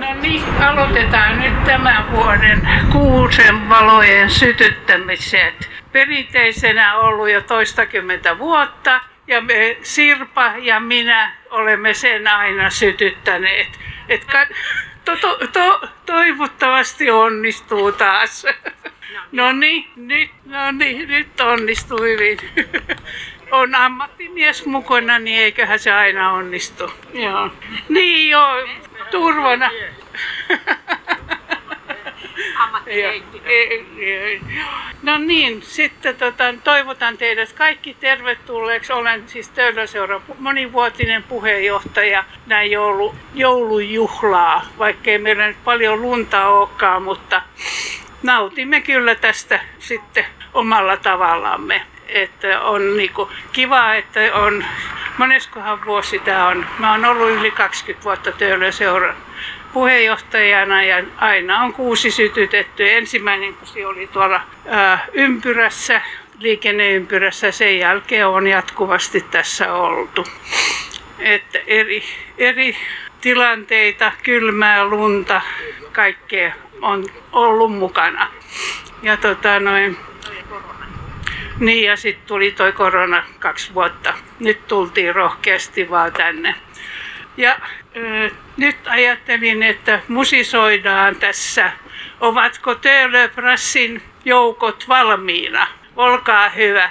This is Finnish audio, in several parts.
No niin, aloitetaan nyt tämän vuoden kuusen valojen sytyttämiset. Perinteisenä ollut jo toistakymmentä vuotta ja me, Sirpa ja minä olemme sen aina sytyttäneet. Et ka- to- to- to- toivottavasti onnistuu taas. No niin, nyt, no niin, nyt onnistuu hyvin. On ammattimies mukana, niin eiköhän se aina onnistu. Joo. Niin joo, turvana. No niin, sitten tota, toivotan teidät kaikki tervetulleeksi. Olen siis Töölöseuran monivuotinen puheenjohtaja näin joulu, joulujuhlaa, vaikkei meillä nyt paljon lunta olekaan, mutta nautimme kyllä tästä sitten omalla tavallamme. Että on niinku kiva, että on, moneskohan vuosi tämä on. Mä oon ollut yli 20 vuotta Töölöseuran puheenjohtajana ja aina on kuusi sytytetty. Ensimmäinen kuusi oli tuolla ää, ympyrässä, liikenneympyrässä. Sen jälkeen on jatkuvasti tässä oltu. Että eri, eri tilanteita, kylmää, lunta, kaikkea on ollut mukana. Ja tota noin, niin ja sitten tuli toi korona kaksi vuotta. Nyt tultiin rohkeasti vaan tänne. Ja ö, nyt ajattelin, että musisoidaan tässä. Ovatko Töölöprassin joukot valmiina? Olkaa hyvä.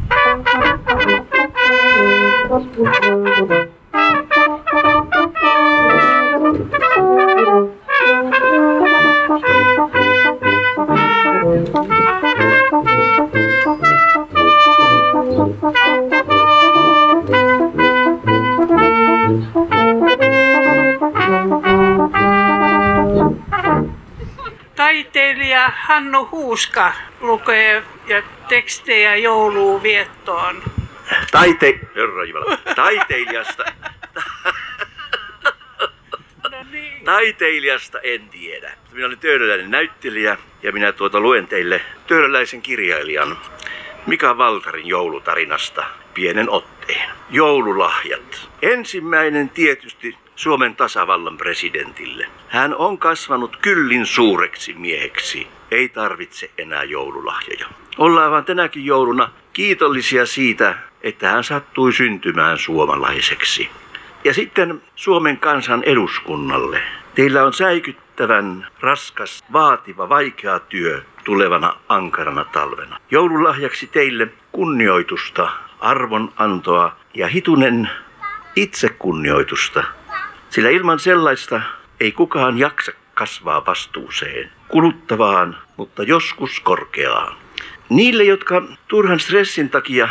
Taiteilija Hannu Huuska lukee ja tekstejä jouluun viettoon. Taite... Herra Jumala. Taiteilijasta... No niin. Taiteilijasta en tiedä. Minä olen töölöläinen näyttelijä ja minä tuota luen teille töölöläisen kirjailijan Mika Valtarin joulutarinasta pienen otteen. Joululahjat. Ensimmäinen tietysti Suomen tasavallan presidentille. Hän on kasvanut kyllin suureksi mieheksi. Ei tarvitse enää joululahjoja. Ollaan vaan tänäkin jouluna kiitollisia siitä, että hän sattui syntymään suomalaiseksi. Ja sitten Suomen kansan eduskunnalle. Teillä on säikyttävän raskas, vaativa, vaikea työ tulevana ankarana talvena. Joululahjaksi teille kunnioitusta, arvonantoa ja hitunen itsekunnioitusta. Sillä ilman sellaista ei kukaan jaksa kasvaa vastuuseen, kuluttavaan, mutta joskus korkeaan. Niille, jotka turhan stressin takia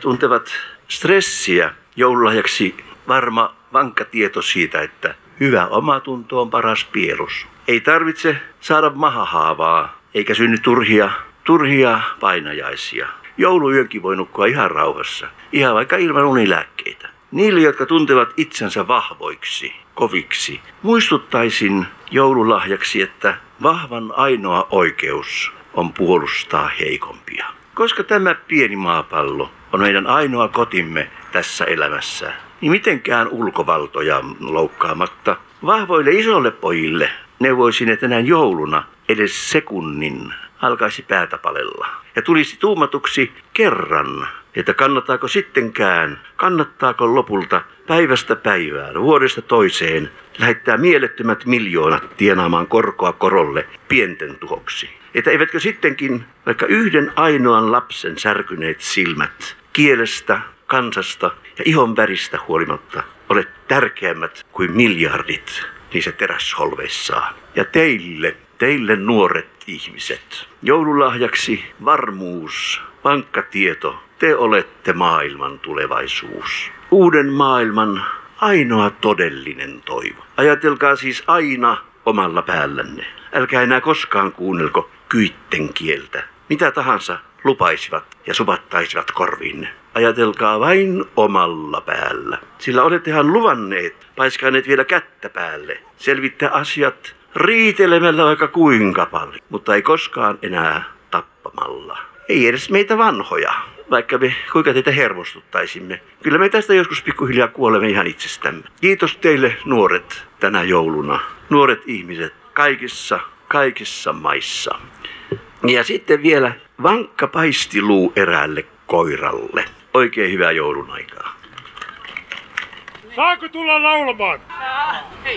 tuntevat stressiä joululahjaksi varma vankka tieto siitä, että Hyvä omatunto on paras pielus. Ei tarvitse saada mahahaavaa, eikä synny turhia, turhia painajaisia. Jouluyönkin voi nukkua ihan rauhassa, ihan vaikka ilman unilääkkeitä. Niille, jotka tuntevat itsensä vahvoiksi, koviksi, muistuttaisin joululahjaksi, että vahvan ainoa oikeus on puolustaa heikompia. Koska tämä pieni maapallo on meidän ainoa kotimme tässä elämässä, niin mitenkään ulkovaltoja loukkaamatta vahvoille isolle pojille neuvoisin, että näin jouluna edes sekunnin alkaisi päätä palella ja tulisi tuumatuksi kerran, että kannattaako sittenkään, kannattaako lopulta päivästä päivään, vuodesta toiseen lähettää mielettömät miljoonat tienaamaan korkoa korolle pienten tuhoksi. Että eivätkö sittenkin vaikka yhden ainoan lapsen särkyneet silmät kielestä, kansasta ja ihon väristä huolimatta ole tärkeämmät kuin miljardit niissä teräsholveissaan. Ja teille, teille nuoret ihmiset, joululahjaksi varmuus, vankka tieto, te olette maailman tulevaisuus. Uuden maailman ainoa todellinen toivo. Ajatelkaa siis aina omalla päällänne. Älkää enää koskaan kuunnelko kyitten kieltä. Mitä tahansa lupaisivat ja supattaisivat korviinne. Ajatelkaa vain omalla päällä. Sillä olettehan luvanneet, paiskaneet vielä kättä päälle, selvittää asiat riitelemällä vaikka kuinka paljon, mutta ei koskaan enää tappamalla. Ei edes meitä vanhoja, vaikka me kuinka teitä hermostuttaisimme. Kyllä me tästä joskus pikkuhiljaa kuolemme ihan itsestämme. Kiitos teille nuoret tänä jouluna. Nuoret ihmiset kaikissa, kaikissa maissa. Ja sitten vielä vankka paistiluu eräälle koiralle. Oikein hyvää joulun aikaa. Saako tulla laulamaan?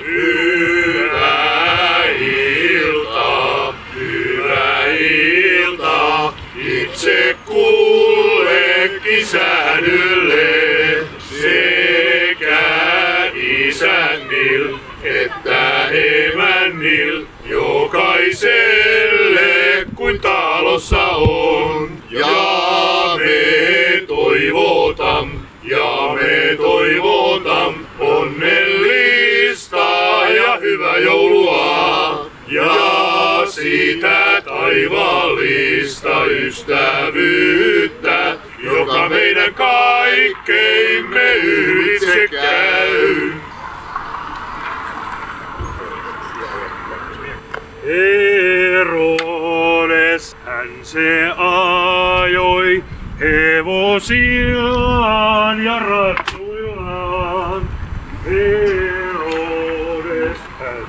Hyvää iltaa, hyvää iltaa, itse kullekin säädylle, sekä isännil että emännil, jokaiselle kuin talossa on. Ja me toivotam, ja me toivotam onnellista ja hyvää joulua. Ja sitä taivaallista ystävyyttä, joka meidän kaikkeimme ylitse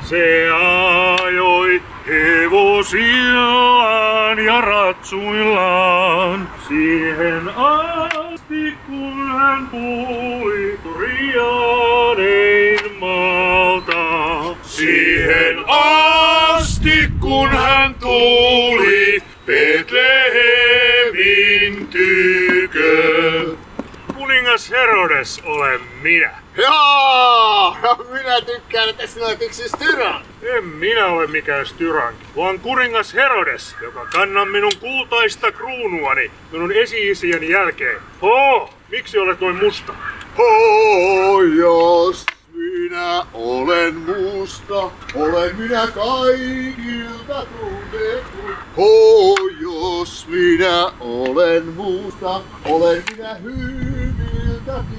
se ajoi hevosillaan ja ratsuillaan. Siihen asti kun hän tuli Rianein maalta. Siihen asti kun hän tuli Betlehemin tykö. Kuningas Herodes olen minä. Joo, no minä tykkään, että sinä olet yksi styran. En minä ole mikään styrank, vaan kuningas Herodes, joka kannan minun kultaista kruunuani minun esi-isieni jälkeen. Oo, miksi olet noin musta? Oh, jos minä olen musta, olen minä kaikilta tunnettu. Oh, jos minä olen musta, olen minä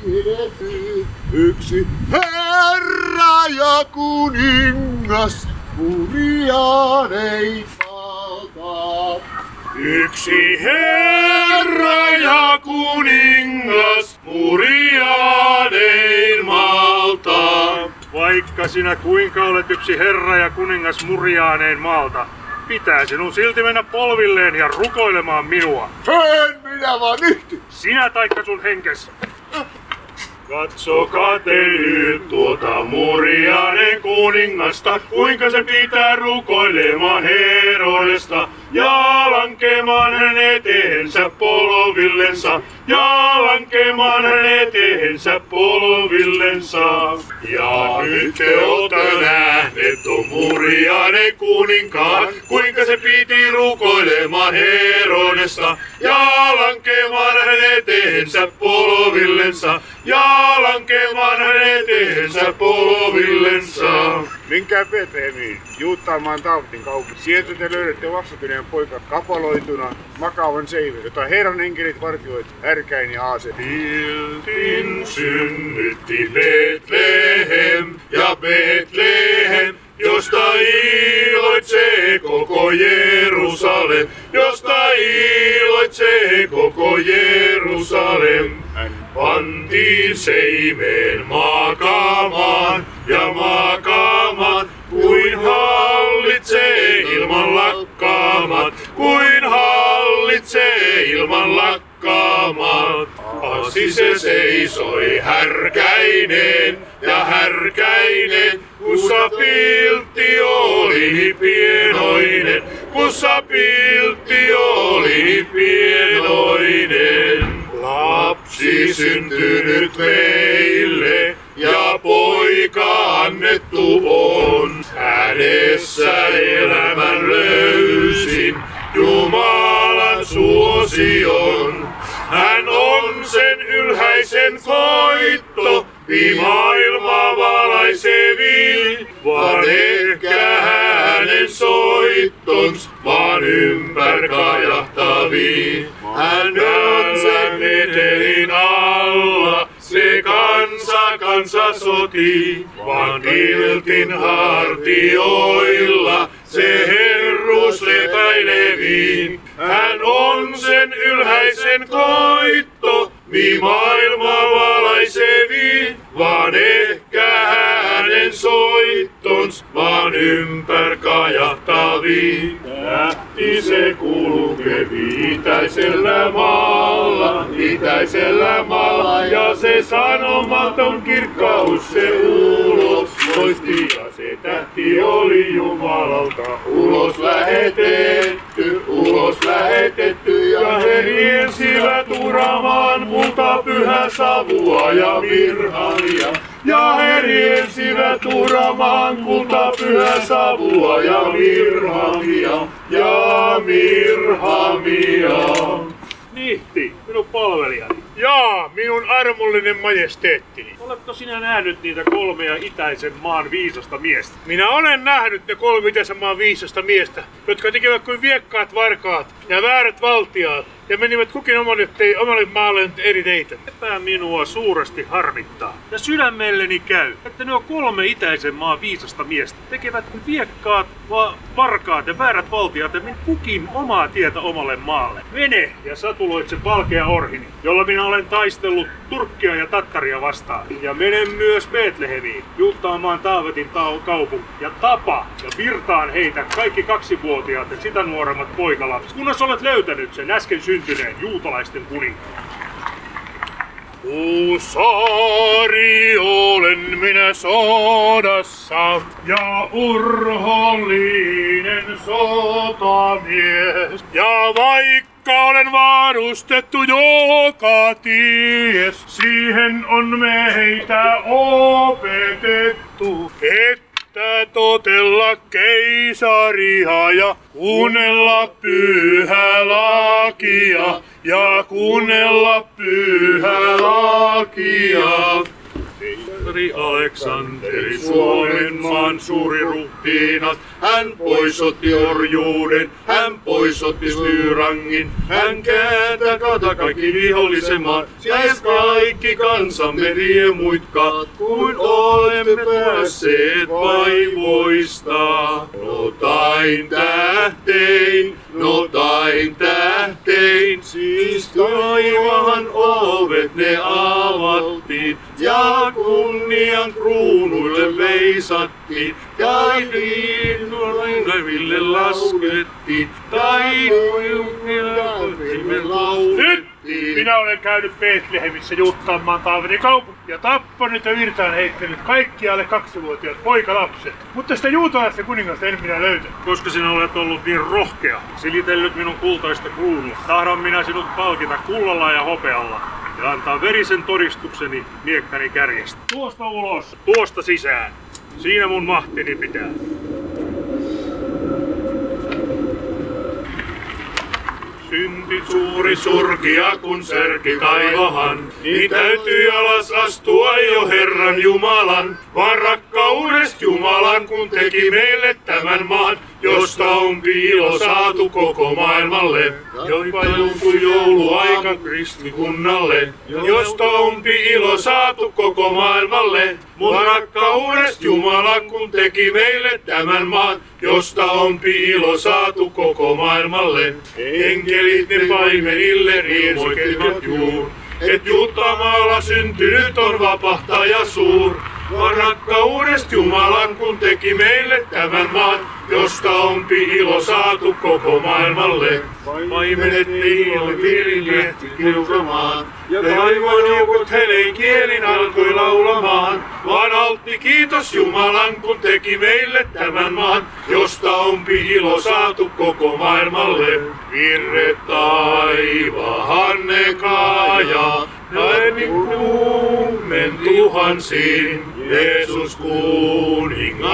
tiedetty. Yksi herra ja kuningas, kurjanein valta. Yksi herra ja kuningas Muriadein maalta. Vaikka sinä kuinka olet yksi herra ja kuningas murjaaneen maalta, pitää sinun silti mennä polvilleen ja rukoilemaan minua. En minä vaan yhty. Sinä taikka sun henkes. Katsokaa te nyt tuota Muriaden kuningasta, kuinka se pitää rukoilemaan Herodesta. Ja lankemaan hänen eteensä polvillensa, ja lankemaan hänen eteensä polvillensa. Ja nyt te olette nähneet tuon Muriaden kuninkaan, kuinka se piti rukoilemaan Herodesta ja lankemaan hänen eteensä polvillensa, ja lankemaan hänen eteensä polvillensa. Minkää Betlehemiin, Juuttaamaan Taavetin kaupunki. Sieltä te löydätte vastatyneen poika kapaloituna makaavan seiven, jota Herran enkelit vartioit härkäin ja aaset. Piltin synnytti Betlehem ja Betlehem, josta iloitsee koko Jerusalem, josta iloitsee koko Jerusalem. Hän pantiin seimeen makaamaan ja makaamaan, lakkaamat. Asi se seisoi härkäinen ja härkäinen, kussa piltti oli pienoinen, kussa piltti oli pienoinen. Lapsi syntynyt meille ja poika annettu on. Hänessä elämän löysin ylhäisen koitto, maailma valaisevi, vaan ehkä hänen soittons maan ympär kajahtavi. Hän sen metelin alla, se kansa kansa soti, vaan piltin hartioilla se herruus lepäileviin. Hän on sen ylhäisen koitto, mi maailma valaisevi, vaan ehkä hänen soittons maan ympär kajahtavi. Tähti se kulkevi itäisellä maalla, itäisellä maalla, ja se sanomaton kirkkaus se ulos loisti, ja se tähti oli Jumalalta ulos lähetetty, ulos lähetetty, riensivät uramaan multa pyhä savua ja virhamia. Ja he riensivät uramaan kulta pyhä savua ja virhamia, ja virhamia. Nihti, minun palvelijani. Jaa, minun armollinen majesteettini. Oletko sinä nähnyt niitä kolmea itäisen maan viisasta miestä? Minä olen nähnyt ne kolme itäisen maan viisasta miestä, jotka tekevät kuin viekkaat varkaat ja väärät valtiaat ja menivät kukin omalle, te- omalle maalle eri teitä. Sepä minua suuresti harmittaa. Ja sydämelleni käy, että nuo kolme itäisen maan viisasta miestä tekevät viekkaat, va- varkaat ja väärät valtiat ja men kukin omaa tietä omalle maalle. Mene ja satuloitse valkea orhini, jolla minä olen taistellut Turkkia ja Tattaria vastaan. Ja mene myös Betlehemiin, juuttaamaan Taavetin tau- kaupunki ja tapa ja virtaan heitä kaikki kaksivuotiaat ja sitä nuoremmat poikalapset, kunnes olet löytänyt sen äsken syntyneen juutalaisten kuninkaan. Uusari olen minä sodassa ja urhollinen sotamies. Ja vaikka olen varustettu joka ties, siihen on meitä opetettu, että totella keisaria ja kuunnella pyhää lakia ja kuunnella pyhää lakia. Keisari Aleksanteri, Suomen maan suuri ruhtiinas, hän poisotti orjuuden, hän poisotti styrangin, hän kääntää kaikki vihollisen maan, siis kaikki kansamme riemuitkaa, kuin olemme päässeet vaivoista. Notain tähtein, notain tähtein, siis taivaan ovet ne avattiin, ja kunnian kruunuille veisattiin, ja linnuille laskettiin, tai me Nyt laulettiin. minä olen käynyt Betlehemissä juuttaamaan Taavetin kaupunki ja tappanut ja virtaan heittänyt kaikki alle kaksivuotiaat poikalapset. Mutta sitä juutalaista kuningasta en minä löytä. Koska sinä olet ollut niin rohkea, silitellyt minun kultaista kruunua, tahdon minä sinut palkita kullalla ja hopealla ja antaa verisen todistukseni miekkani kärjestä. Tuosta ulos, tuosta sisään. Siinä mun mahtini pitää. Niin suuri surkia kun särki taivahan, niin täytyy alas astua jo Herran Jumalan. Vaan rakkaudesta Jumalan kun teki meille tämän maan, josta on piilo saatu koko maailmalle. Joipa joutui jouluaika kristikunnalle, josta on piilo saatu koko maailmalle. Mutta rakkaudesta Jumala kun teki meille tämän maan, josta on piilo saatu koko maailmalle. Enkelit ne paimenille riemuittelivat juur, et Juutamaalla syntynyt on vapahtaja suur. Vaan rakkaudesta Jumalan kun teki meille tämän maan, josta on ilo saatu koko maailmalle. Paimenet niille virilehti kiusamaan, ja taivaan joukot helen kielin alkoi laulamaan. Vaan altti kiitos Jumalan, kun teki meille tämän maan, josta on ilo saatu koko maailmalle. Virre taivaan ne kaajaa, näin kuumen tuhansiin. Jeesus kuningas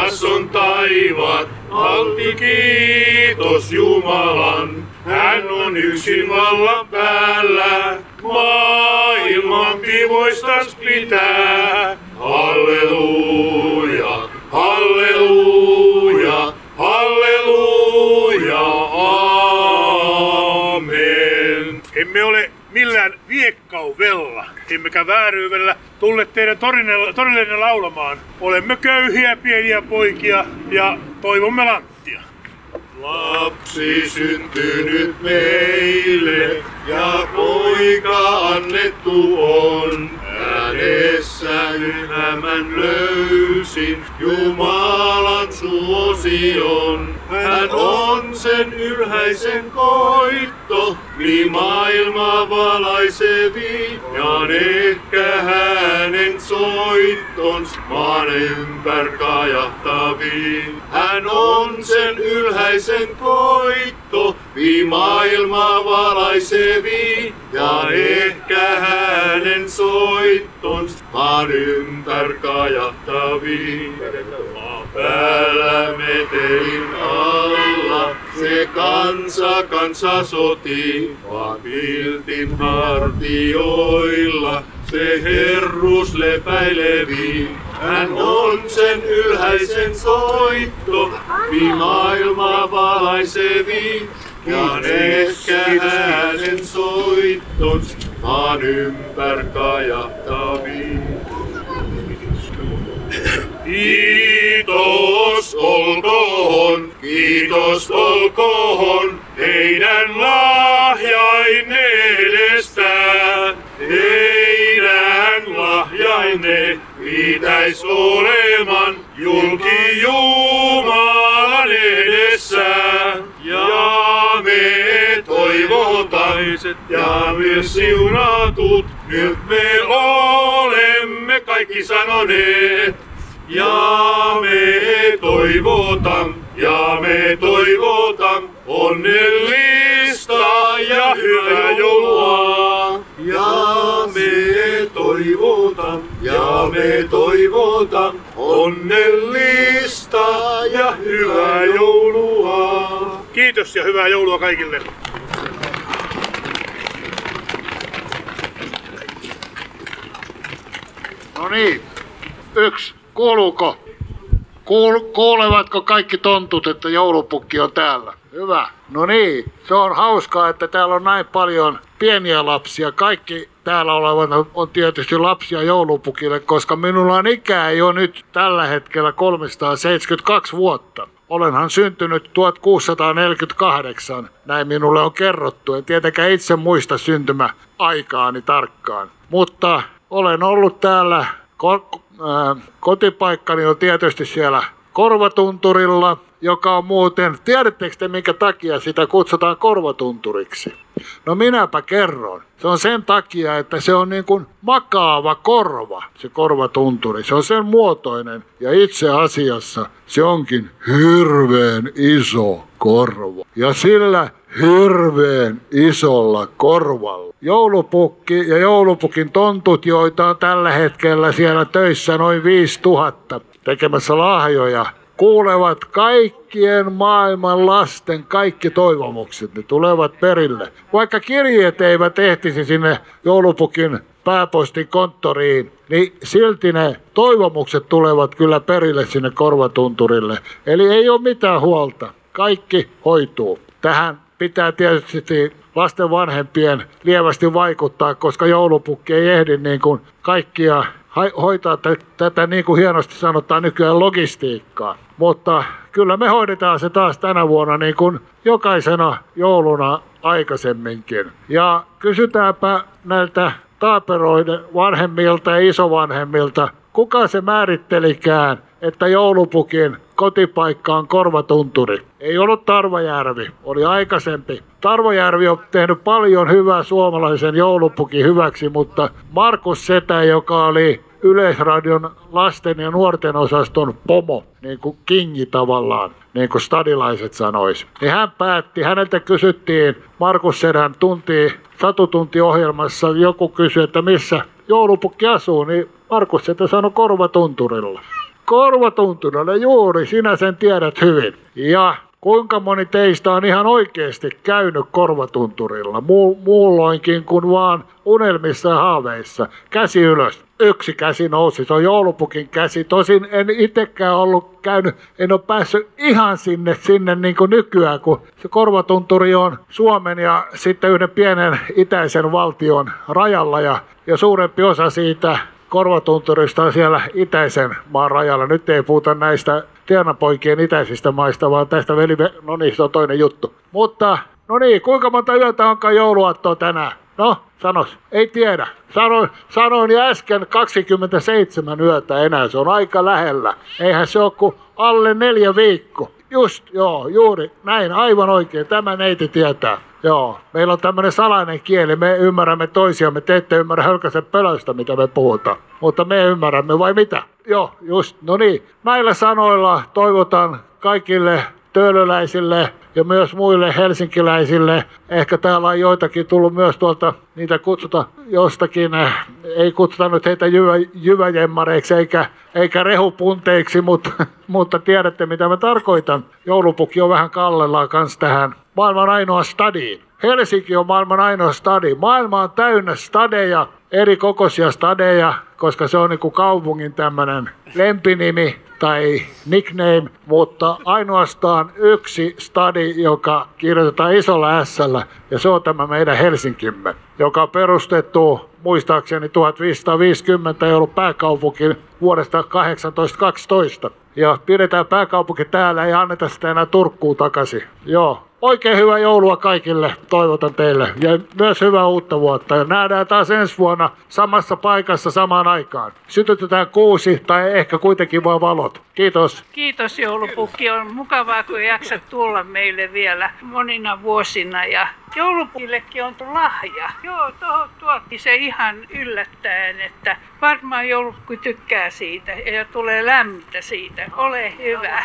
alti kiitos Jumalan. Hän on yksin vallan päällä, maailman pivoistas pitää. Halleluja, halleluja, halleluja, amen. Emme ole millään viekkauvella, emmekä vääryydellä tulleet teidän torille, torillenne laulamaan. Olemme köyhiä pieniä poikia ja toivomme lanttia. Lapsi syntynyt meille ja poika annettu on. Äänessä elämän löysin Jumalan suosion. Hän on sen ylhäisen koitto, niin maailma valaisevi. Ja ehkä hänen soittons maan ympär. Hän on sen ylhäisen koitto, vii maailma valaisevi. Ja ehkä hänen soittons maan ympär kajahtaviin. Päällä metelin alla, se kansa kansa soti, vaan hartioilla se herrus lepäilevi. Hän on sen ylhäisen soitto, vi maailma valaisevi. Ja ehkä hänen soittons maan ympär kajahtavi. Kiitos olkoon, kiitos olkoon, teidän lahjainne edestä. Teidän lahjainne pitäis oleman julki Jumalan edessä. Ja me toivotaiset ja myös siunatut, nyt me olemme kaikki sanoneet. Ja me toivotan, ja me toivotan onnellista ja hyvää joulua. Ja me toivotan, ja me toivotan onnellista ja hyvää joulua. Kiitos ja hyvää joulua kaikille. No niin, yksi. Kuuluuko? Kuul, kuulevatko kaikki tontut, että joulupukki on täällä? Hyvä. No niin, se on hauskaa, että täällä on näin paljon pieniä lapsia. Kaikki täällä olevat on tietysti lapsia joulupukille, koska minulla on ikää jo nyt tällä hetkellä 372 vuotta. Olenhan syntynyt 1648, näin minulle on kerrottu. En tietenkään itse muista syntymäaikaani tarkkaan. Mutta olen ollut täällä, kotipaikkani on tietysti siellä Korvatunturilla, joka on muuten, tiedättekö te minkä takia sitä kutsutaan korvatunturiksi? No minäpä kerron. Se on sen takia, että se on niin kuin makaava korva, se korvatunturi. Se on sen muotoinen ja itse asiassa se onkin hirveän iso korva. Ja sillä hirveän isolla korvalla. Joulupukki ja joulupukin tontut, joita on tällä hetkellä siellä töissä noin 5000 tekemässä lahjoja kuulevat kaikkien maailman lasten kaikki toivomukset. Ne tulevat perille. Vaikka kirjeet eivät ehtisi sinne joulupukin pääpostin konttoriin, niin silti ne toivomukset tulevat kyllä perille sinne korvatunturille. Eli ei ole mitään huolta. Kaikki hoituu. Tähän pitää tietysti lasten vanhempien lievästi vaikuttaa, koska joulupukki ei ehdi niin kuin kaikkia hoitaa tätä niin kuin hienosti sanotaan nykyään logistiikkaa. Mutta kyllä me hoidetaan se taas tänä vuonna niin kuin jokaisena jouluna aikaisemminkin. Ja kysytäänpä näiltä taaperoiden vanhemmilta ja isovanhemmilta, kuka se määrittelikään, että joulupukin kotipaikka on Korvatunturi. Ei ollut Tarvajärvi, oli aikaisempi. Tarvajärvi on tehnyt paljon hyvää suomalaisen joulupukin hyväksi, mutta Markus Setä, joka oli Yleisradion lasten ja nuorten osaston pomo, niin kuin kingi tavallaan, niin kuin stadilaiset sanois. Niin hän päätti, häneltä kysyttiin Markus Sedän tunti, satutuntiohjelmassa, joku kysyi, että missä joulupukki asuu, niin Markus Setä sanoi Korvatunturilla. Korvatunturilla, juuri, sinä sen tiedät hyvin. Ja kuinka moni teistä on ihan oikeasti käynyt korvatunturilla, Mu- muulloinkin kuin vaan unelmissa ja haaveissa. Käsi ylös. Yksi käsi nousi, se on joulupukin käsi. Tosin en itsekään ollut käynyt, en ole päässyt ihan sinne, sinne niin kuin nykyään, kun se korvatunturi on Suomen ja sitten yhden pienen itäisen valtion rajalla ja, ja suurempi osa siitä korvatunturista siellä itäisen maan rajalla. Nyt ei puhuta näistä tienapoikien itäisistä maista, vaan tästä veli... No niin, se on toinen juttu. Mutta, no niin, kuinka monta yötä onkaan jouluaattoa tänään? No, sanos. Ei tiedä. Sanoin, sanoin jo äsken 27 yötä enää. Se on aika lähellä. Eihän se ole kuin alle neljä viikko. Just, joo, juuri. Näin, aivan oikein. Tämä neiti tietää. Joo, meillä on tämmöinen salainen kieli, me ymmärrämme toisiamme, te ette ymmärrä hölkäsen pölöstä, mitä me puhutaan. Mutta me ymmärrämme, vai mitä? Joo, just, no niin. Näillä sanoilla toivotan kaikille töölöläisille ja myös muille helsinkiläisille. Ehkä täällä on joitakin tullut myös tuolta, niitä kutsuta jostakin, ei kutsuta nyt heitä jyvä, jyväjemmareiksi eikä, eikä rehupunteiksi, mutta, mutta tiedätte mitä mä tarkoitan. Joulupukki on vähän kallellaan kanssa tähän maailman ainoa stadiin. Helsinki on maailman ainoa stadi. Maailma on täynnä stadeja, eri kokoisia stadeja, koska se on niin kuin kaupungin tämmöinen lempinimi tai nickname, mutta ainoastaan yksi stadi, joka kirjoitetaan isolla s ja se on tämä meidän Helsinkimme, joka on perustettu muistaakseni 1550 ja ollut pääkaupunki vuodesta 1812. Ja pidetään pääkaupunki täällä, ei anneta sitä enää Turkkuun takaisin. Joo, Oikein hyvää joulua kaikille toivotan teille ja myös hyvää uutta vuotta. Ja nähdään taas ensi vuonna samassa paikassa samaan aikaan. Sytytetään kuusi tai ehkä kuitenkin vain valot. Kiitos. Kiitos joulupukki. On mukavaa, kun jaksat tulla meille vielä monina vuosina. Ja joulupukillekin on lahja. Joo, tuo, tuotti se ihan yllättäen, että varmaan joulupukki tykkää siitä ja tulee lämmintä siitä. Ole hyvä.